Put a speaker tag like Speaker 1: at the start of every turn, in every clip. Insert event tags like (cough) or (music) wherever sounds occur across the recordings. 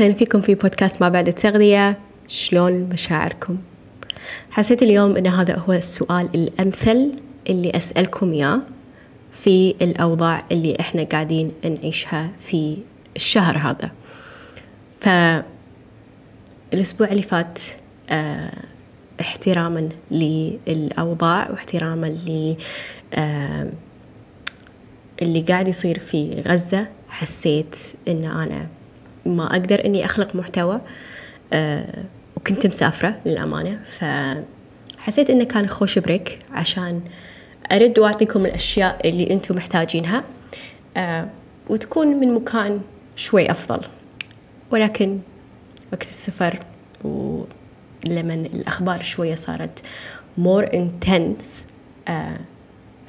Speaker 1: أهلا فيكم في بودكاست ما بعد التغذية شلون مشاعركم؟ حسيت اليوم أن هذا هو السؤال الأمثل اللي أسألكم إياه في الأوضاع اللي إحنا قاعدين نعيشها في الشهر هذا فالأسبوع اللي فات آه احتراما للأوضاع واحتراما ل آه اللي قاعد يصير في غزة حسيت إن أنا ما أقدر إني أخلق محتوى أه وكنت مسافرة للأمانة فحسيت إنه كان خوش بريك عشان أرد وأعطيكم الأشياء اللي أنتم محتاجينها أه وتكون من مكان شوي أفضل. ولكن وقت السفر ولما الأخبار شوية صارت more intense أه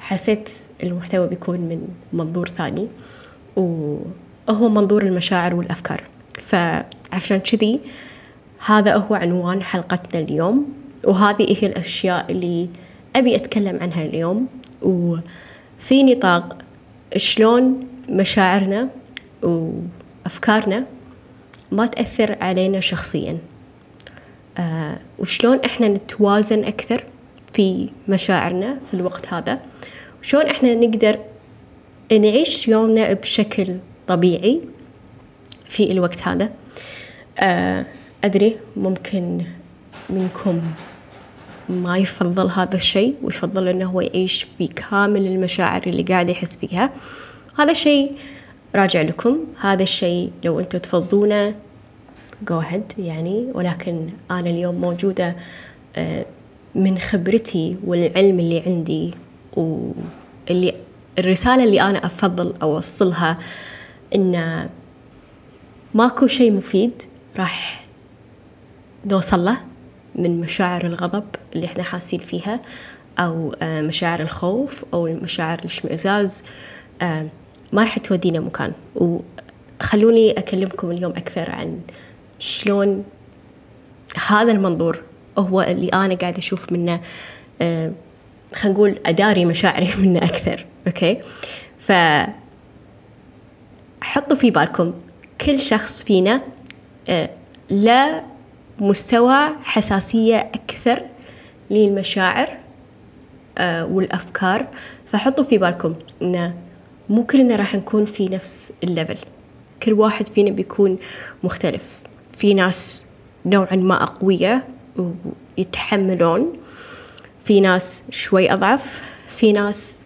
Speaker 1: حسيت المحتوى بيكون من منظور ثاني وهو منظور المشاعر والأفكار. فعشان كذي هذا هو عنوان حلقتنا اليوم وهذه هي الأشياء اللي أبي أتكلم عنها اليوم وفي نطاق شلون مشاعرنا وأفكارنا ما تأثر علينا شخصيا. آه وشلون إحنا نتوازن أكثر في مشاعرنا في الوقت هذا وشلون إحنا نقدر نعيش يومنا بشكل طبيعي في الوقت هذا. آه، أدري ممكن منكم ما يفضل هذا الشيء ويفضل أنه هو يعيش في كامل المشاعر اللي قاعد يحس فيها هذا الشيء راجع لكم. هذا الشيء لو أنتم تفضونه جو ahead يعني. ولكن أنا اليوم موجودة آه، من خبرتي والعلم اللي عندي واللي الرسالة اللي أنا أفضل أوصلها إن ماكو شيء مفيد راح نوصل له من مشاعر الغضب اللي إحنا حاسين فيها أو مشاعر الخوف أو مشاعر الاشمئزاز. ما راح تودينا مكان. وخلوني أكلمكم اليوم أكثر عن شلون هذا المنظور هو اللي أنا قاعدة أشوف منه خلينا نقول أداري مشاعري منه أكثر. أوكي؟ ف حطوا في بالكم كل شخص فينا آه، لا مستوى حساسية أكثر للمشاعر آه، والأفكار. فحطوا في بالكم إن مو كلنا راح نكون في نفس ال level. كل واحد فينا بيكون مختلف. في ناس نوعا ما أقوياء ويتحملون. في ناس شوي أضعف. في ناس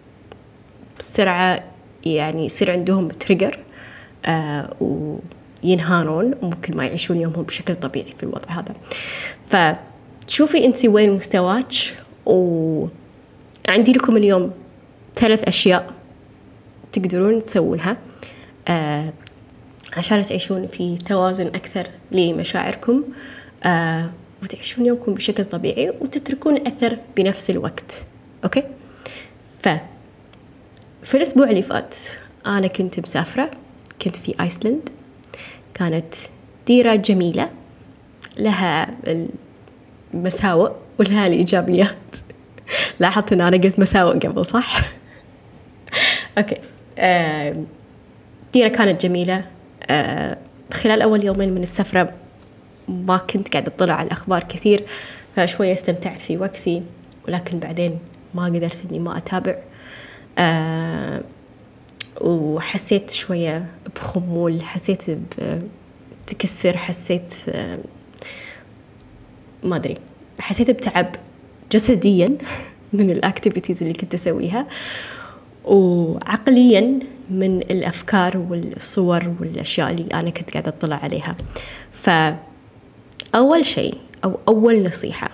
Speaker 1: بسرعة يعني يصير عندهم trigger آه وينهارون وممكن ما يعيشون يومهم بشكل طبيعي في الوضع هذا. فتشوفي انت وين مستواك وعندي لكم اليوم ثلاث أشياء تقدرون تسوونها. آه عشان تعيشون في توازن أكثر لمشاعركم آه وتعيشون يومكم بشكل طبيعي وتتركون أثر بنفس الوقت. أوكي؟ ف في الأسبوع اللي فات أنا كنت مسافرة. كنت في آيسلند. كانت ديرة جميلة لها المساوئ ولها الإيجابيات. (laughs) لاحظت أن أنا قلت مساوئ قبل صح؟ (laughs) أوكي. ديرة كانت جميلة. خلال أول يومين من السفرة ما كنت قاعدة أطلع على الأخبار كثير فشوية استمتعت في وقتي ولكن بعدين ما قدرت إني ما أتابع. آه وحسيت شوية بخمول حسيت بتكسر حسيت ما أدري حسيت بتعب جسديا من الأكتيفيتيز اللي كنت أسويها وعقليا من الأفكار والصور والأشياء اللي أنا كنت قاعدة أطلع عليها. فأول شيء أو أول نصيحة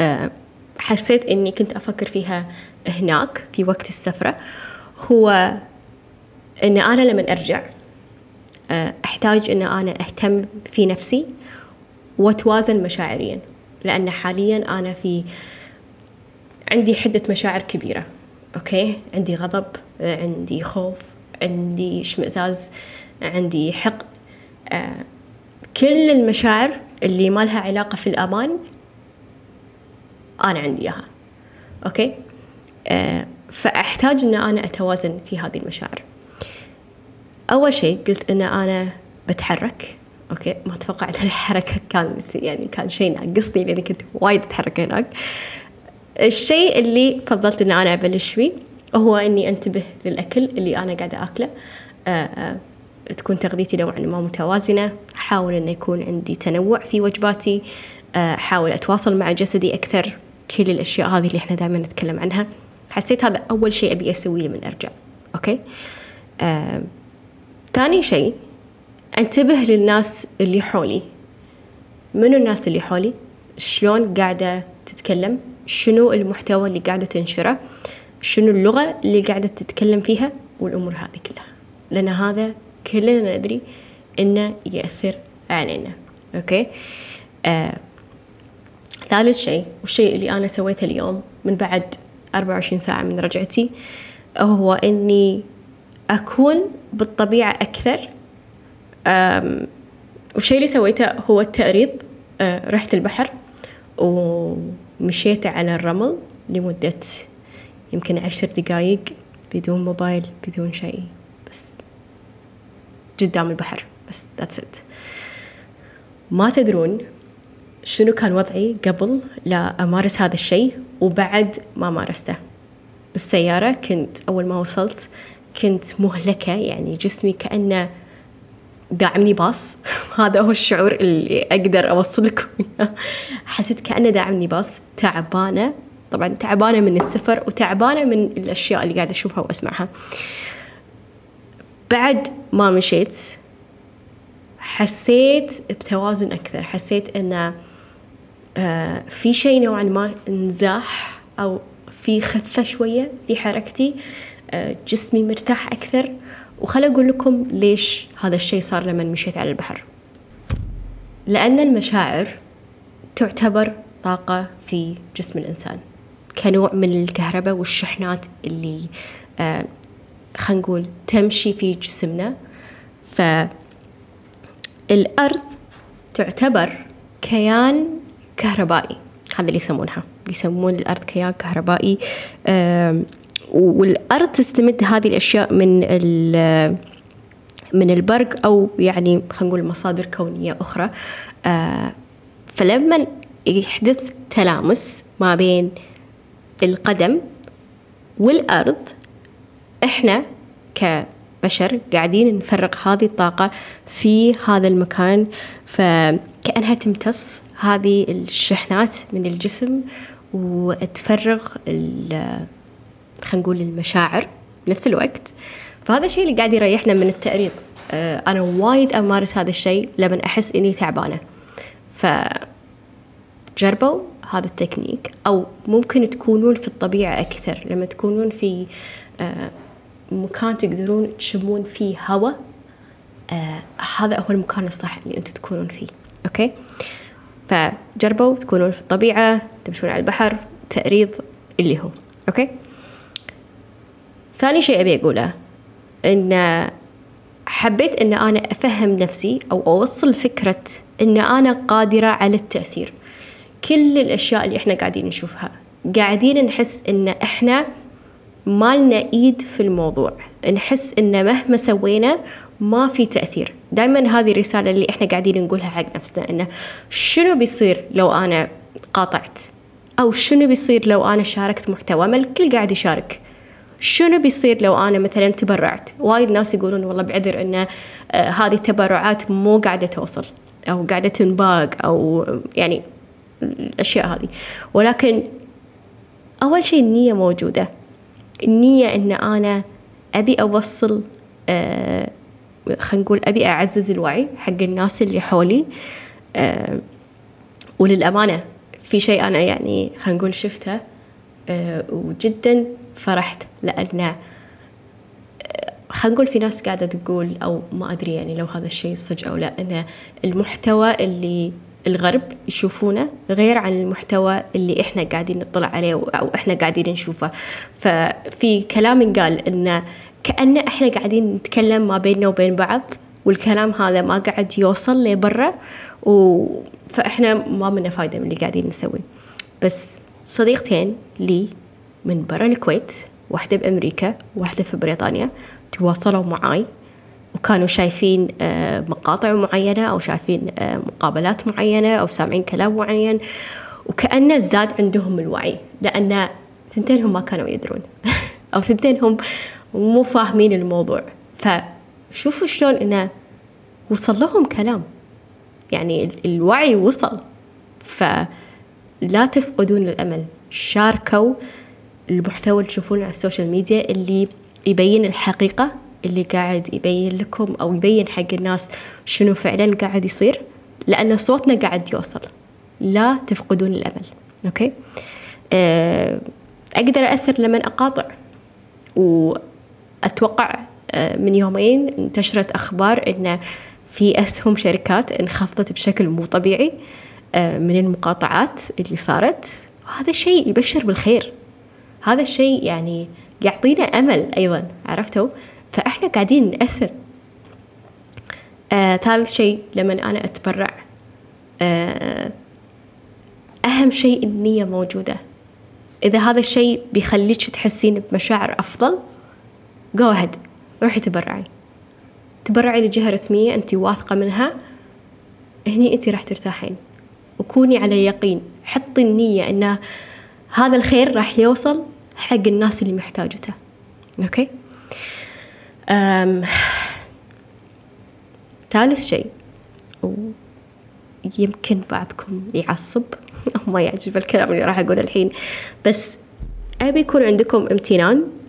Speaker 1: آه حسيت إني كنت أفكر فيها هناك في وقت السفرة. هو أن أنا لما أرجع آه، أحتاج أن أنا أهتم في نفسي وأتوازن مشاعريا لأن حاليا أنا في عندي حدة مشاعر كبيرة أوكي؟ عندي غضب عندي خوف عندي اشمئزاز عندي حقد آه، كل المشاعر اللي ما لها علاقة في الأمان أنا عندي إياها أوكي؟ آه، فأحتاج أن أنا أتوازن في هذه المشاعر. أول شيء قلت أن أنا بتحرك أوكي؟ ما أتوقع إن (laughs) الحركة كانت يعني كان شيء ناقصني لأني كنت وايد أتحرك هناك. الشيء اللي فضلت إن أنا أبلش فيه هو إني أنتبه للأكل اللي أنا قاعدة آكله. آآ آه، آه، تكون تغذيتي نوعا ما متوازنة أحاول إنه يكون عندي تنوع في وجباتي. آه، أحاول أتواصل مع جسدي أكثر كل الأشياء هذه اللي إحنا دائما نتكلم عنها. حسيت هذا أول شيء أبي اسويه لما أرجع. أوكي؟ آه، ثاني شيء أنتبه للناس اللي حولي. منو الناس اللي حولي؟ شلون قاعدة تتكلم؟ شنو المحتوى اللي قاعدة تنشره؟ شنو اللغة اللي قاعدة تتكلم فيها؟ والأمور هذه كلها. لأن هذا كلنا ندري إنه يأثر علينا. أوكي؟ آه. ثالث شيء والشيء اللي أنا سويته اليوم من بعد 24 ساعة من رجعتي هو إني أكون بالطبيعة أكثر والشيء اللي سويته هو التأريض أه، رحت البحر ومشيت على الرمل لمدة يمكن عشر دقايق بدون موبايل بدون شيء بس قدام البحر بس that's it. ما تدرون شنو كان وضعي قبل لا أمارس هذا الشيء وبعد ما مارسته. بالسيارة كنت أول ما وصلت كنت مهلكة يعني جسمي كأنه داعمني باص. (laughs) هذا هو الشعور اللي أقدر أوصل لكم حسيت كأنه داعمني باص تعبانة. طبعا تعبانة من السفر وتعبانة من الأشياء اللي قاعدة أشوفها وأسمعها. بعد ما مشيت حسيت بتوازن أكثر. حسيت أنه في شيء نوعا ما انزاح أو في خفة شوية في حركتي آه جسمي مرتاح أكثر. وخل أقول لكم ليش هذا الشيء صار لما مشيت على البحر. لأن المشاعر تعتبر طاقة في جسم الإنسان كنوع من الكهرباء والشحنات اللي آه خلينا نقول تمشي في جسمنا. فالأرض تعتبر كيان كهربائي. هذا اللي يسمونها. يسمون الأرض كيان كهربائي. والأرض تستمد هذه الأشياء من من البرق أو يعني خلينا نقول مصادر كونية أخرى. فلما يحدث تلامس ما بين القدم والأرض إحنا كبشر قاعدين نفرغ هذه الطاقة في هذا المكان. فكأنها تمتص هذه الشحنات من الجسم وتفرغ خلينا نقول المشاعر نفس الوقت. فهذا الشيء اللي قاعد يريحنا من التأريض آه، أنا وايد أمارس هذا الشيء لما أحس إني تعبانة. فجربوا هذا التكنيك أو ممكن تكونون في الطبيعة أكثر. لما تكونون في آه، مكان تقدرون تشمون فيه هواء آه هذا هو المكان الصح اللي أنتم تكونون فيه. أوكي؟ فجربوا تكونون في الطبيعة تمشون على البحر تأريض اللي هو أوكي؟ ثاني شيء أبي أقوله إن حبيت إن أنا أفهم نفسي أو أوصل فكرة إن أنا قادرة على التأثير. كل الأشياء اللي إحنا قاعدين نشوفها قاعدين نحس إن إحنا ما لنا إيد في الموضوع. نحس إن مهما سوينا ما في تأثير. دائما هذه الرسالة اللي إحنا قاعدين نقولها حق نفسنا إنه شنو بيصير لو أنا قاطعت؟ أو شنو بيصير لو أنا شاركت محتوى؟ ما الكل قاعد يشارك. شنو بيصير لو أنا مثلا تبرعت؟ وايد ناس يقولون والله بعذر إن آه هذه التبرعات مو قاعدة توصل أو قاعدة تنباق أو يعني الأشياء هذه. ولكن أول شيء النية موجودة. النية إن أنا أبي أوصل آه خلينا نقول أبي أعزز الوعي حق الناس اللي حولي. آه وللأمانة في شيء أنا يعني خلينا نقول شفته آه وجدا فرحت لأن آه، خلينا نقول في ناس قاعدة تقول أو ما أدري يعني لو هذا الشيء صدق أو لا أن المحتوى اللي الغرب يشوفونه غير عن المحتوى اللي إحنا قاعدين نطلع عليه أو إحنا قاعدين نشوفه. ففي كلام قال إن كأن إحنا قاعدين نتكلم ما بيننا وبين بعض والكلام هذا ما قاعد يوصل لبرا و... فإحنا ما منا فايدة من اللي قاعدين نسوي. بس صديقتين لي من برا الكويت واحدة بأمريكا واحدة في بريطانيا تواصلوا معاي وكانوا شايفين آه، مقاطع معينة أو شايفين آه، مقابلات معينة أو سامعين كلام معين وكأنه زاد عندهم الوعي لأن ثنتينهم ما كانوا يدرون. (laughs) أو ثنتينهم مو فاهمين الموضوع. فشوفوا شلون إنه وصل لهم كلام. يعني الوعي وصل. فلا تفقدون الأمل. شاركوا المحتوى اللي تشوفونه على ال social media اللي يبين الحقيقة اللي قاعد يبين لكم أو يبين حق الناس شنو فعلا قاعد يصير لأن صوتنا قاعد يوصل. لا تفقدون الأمل. أوكي؟ آه، أقدر أثر لما أقاطع. وأتوقع آه، من يومين انتشرت أخبار إن في أسهم شركات انخفضت بشكل مو طبيعي آه، من المقاطعات اللي صارت. وهذا الشيء يبشر بالخير. هذا الشيء يعني يعطينا أمل أيضا عرفتوا؟ فإحنا قاعدين نأثر. آه، ثالث شيء لما أنا أتبرع آه، أهم شيء النية موجودة. إذا هذا الشيء بيخليك تحسين بمشاعر أفضل جو أهد روحي تبرعي. تبرعي لجهة رسمية أنت واثقة منها. هني أنت راح ترتاحين. وكوني على يقين. حطي النية أن هذا الخير راح يوصل حق الناس اللي محتاجته. أوكي؟ أم... ثالث شيء. ويمكن بعضكم يعصب. أو (laughs) ما يعجب الكلام اللي راح أقوله الحين. بس أبي يكون عندكم امتنان.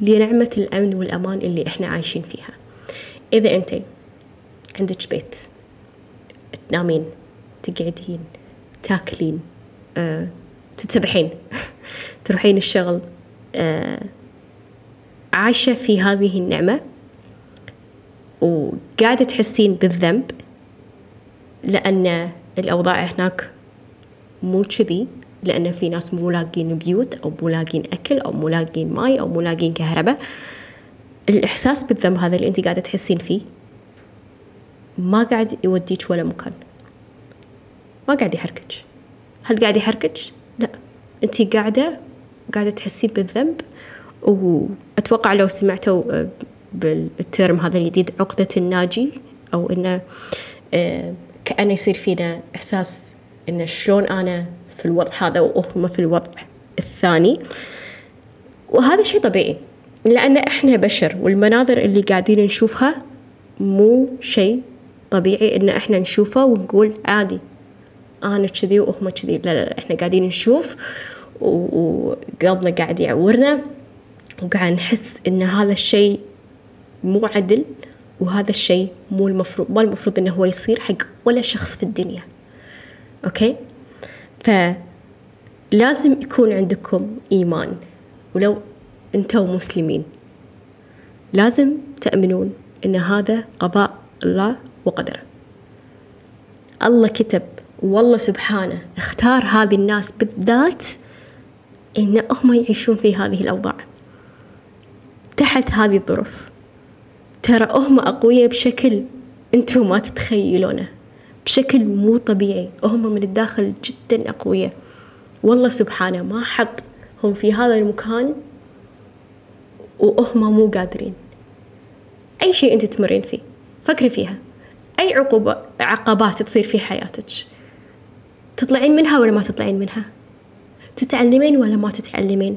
Speaker 1: لنعمة الأمن والأمان اللي إحنا عايشين فيها. إذا أنت عندك بيت تنامين تقعدين تاكلين أه، تتسبحين (laughs) تروحين الشغل أه، عايشة في هذه النعمة وقاعدة تحسين بالذنب لأن الأوضاع هناك مو كذي. لأن في ناس مو لاقين بيوت أو مو لاقين أكل أو مو لاقين ماي أو مو لاقين كهرباء. الإحساس بالذنب هذا اللي أنت قاعدة تحسين فيه ما قاعد يوديك ولا مكان. ما قاعد يحركك. هل قاعد يحركك؟ لا. أنت قاعدة قاعدة تحسين بالذنب وأتوقع لو سمعتوا آه، بالترم هذا الجديد عقدة الناجي أو إنه آه، كأنه يصير فينا إحساس إنه شلون أنا في الوضع هذا وهم في الوضع الثاني. وهذا شيء طبيعي لأن إحنا بشر والمناظر اللي قاعدين نشوفها مو شيء طبيعي إن إحنا نشوفه ونقول عادي أنا كذي وهم كذي. لا لا, لا إحنا قاعدين نشوف وقلبنا قاعد يعورنا وقاعد نحس إن هذا الشيء مو عدل وهذا الشيء مو المفروض ما المفروض إنه هو يصير حق ولا شخص في الدنيا. أوكي؟ فلازم يكون عندكم إيمان. ولو أنتوا مسلمين. لازم تأمنون إن هذا قضاء الله وقدره. الله كتب والله سبحانه اختار هذه الناس بالذات إن هم يعيشون في هذه الأوضاع. تحت هذه الظروف. ترى هم أقوياء بشكل أنتم ما تتخيلونه. بشكل مو طبيعي. هم من الداخل جدا أقوياء. والله سبحانه ما حط هم في هذا المكان وهم مو قادرين. أي شيء أنت تمرين فيه فكري فيها. أي عقوبة عقبات تصير في حياتك تطلعين منها ولا ما تطلعين منها؟ تتعلمين ولا ما تتعلمين؟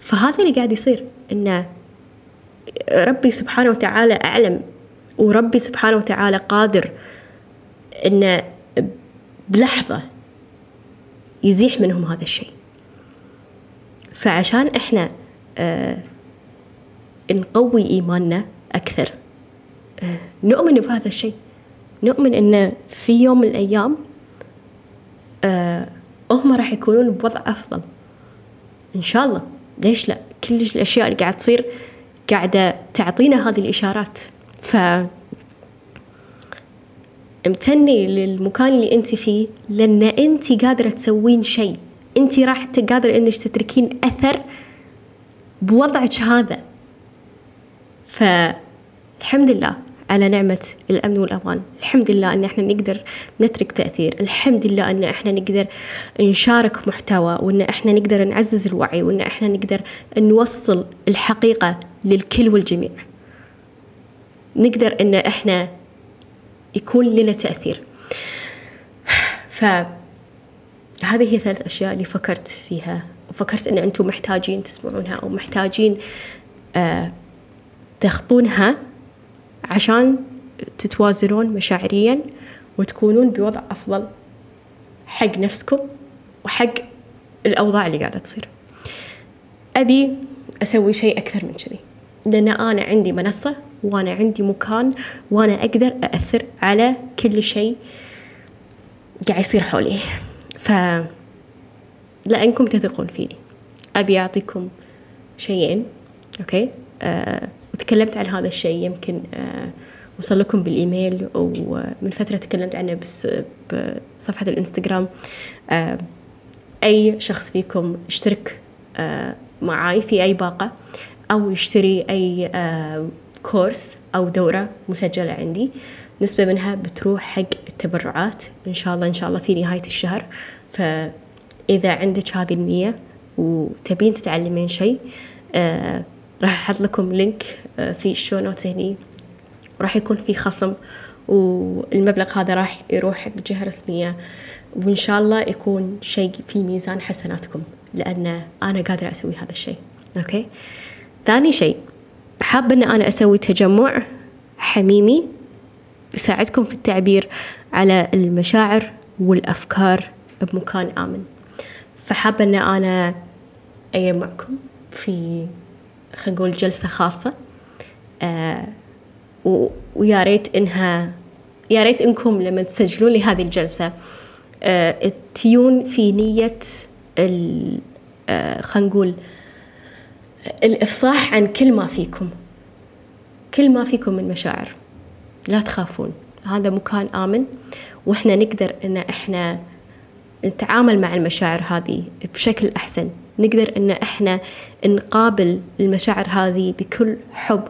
Speaker 1: فهذا اللي قاعد يصير إنه ربي سبحانه وتعالى أعلم وربي سبحانه وتعالى قادر إنه بلحظة يزيح منهم هذا الشيء. فعشان إحنا آه نقوي إيماننا أكثر آه نؤمن بهذا الشيء. نؤمن إن في يوم من الأيام آه هم راح يكونون بوضع أفضل. إن شاء الله. ليش لا؟ كل الأشياء اللي قاعد تصير قاعدة تعطينا هذه الإشارات. ف امتني للمكان اللي انت فيه لأن انت قادرة تسوين شيء. انت راح قادرة انك تتركين أثر بوضعك هذا. فالحمد لله على نعمة الأمن والأمان. الحمد لله أن إحنا نقدر نترك تأثير. الحمد لله أن إحنا نقدر نشارك محتوى وأن إحنا نقدر نعزز الوعي وأن إحنا نقدر نوصل الحقيقة للكل والجميع. نقدر إن إحنا يكون لنا تأثير. فهذه هي ثلاث أشياء اللي فكرت فيها. وفكرت أن أنتم محتاجين تسمعونها أو محتاجين آه تخطونها عشان تتوازنون مشاعريا وتكونون بوضع أفضل حق نفسكم وحق الأوضاع اللي قاعدة تصير. أبي أسوي شيء أكثر من كذي. لأن أنا عندي منصة وأنا عندي مكان وأنا أقدر أأثر على كل شيء قاعد يصير حولي. ف لأنكم تثقون فيني. أبي أعطيكم شيئين أوكي؟ آه وتكلمت عن هذا الشيء يمكن آه وصل لكم بالإيميل ومن فترة تكلمت عنه بس بصفحة الإنستغرام. آه أي شخص فيكم اشترك آه معاي في أي باقة أو يشتري أي آه course أو دورة مسجلة عندي. نسبة منها بتروح حق التبرعات. إن شاء الله إن شاء الله في نهاية الشهر. فإذا عندك هذه النية وتبين تتعلمين شيء آه راح أحط لكم link آه في ال show note هني. وراح يكون في خصم والمبلغ هذا راح يروح حق جهة رسمية. وإن شاء الله يكون شيء في ميزان حسناتكم لأن أنا قادرة أسوي هذا الشيء. أوكي؟ ثاني شيء حابة أن أنا أسوي تجمع حميمي يساعدكم في التعبير على المشاعر والأفكار بمكان آمن. فحابة أن أنا أجمعكم في خلينا نقول جلسة خاصة. آه ويا ريت إنها يا ريت إنكم لما تسجلون لي هذه الجلسة آه تيون في نية آه خلينا نقول الإفصاح عن كل ما فيكم. كل ما فيكم من مشاعر. لا تخافون. هذا مكان آمن. وإحنا نقدر إن إحنا نتعامل مع المشاعر هذه بشكل أحسن. نقدر إن إحنا نقابل المشاعر هذه بكل حب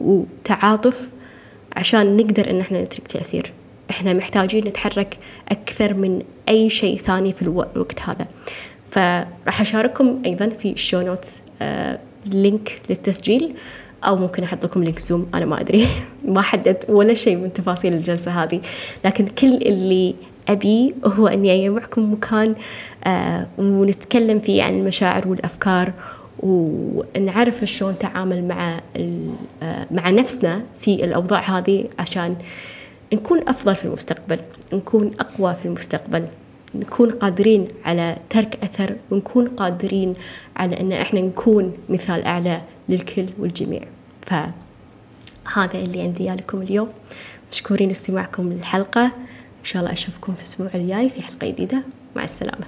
Speaker 1: وتعاطف عشان نقدر إن إحنا نترك تأثير. إحنا محتاجين نتحرك أكثر من أي شيء ثاني في الوقت هذا. فراح أشارككم أيضا في ال show notes آه link للتسجيل أو ممكن أحط لكم link Zoom أنا ما أدري. (laughs) ما حددت ولا شيء من تفاصيل الجلسة هذه. لكن كل اللي أبي هو إني أجمعكم مكان آه ونتكلم فيه عن المشاعر والأفكار ونعرف شلون نتعامل مع آه مع نفسنا في الأوضاع هذه عشان نكون أفضل في المستقبل نكون أقوى في المستقبل. نكون قادرين على ترك أثر ونكون قادرين على أن إحنا نكون مثال أعلى للكل والجميع. فهذا اللي عندي لكم اليوم. مشكورين استماعكم للحلقة. إن شاء الله أشوفكم في الأسبوع الجاي في حلقة جديدة. مع السلامة.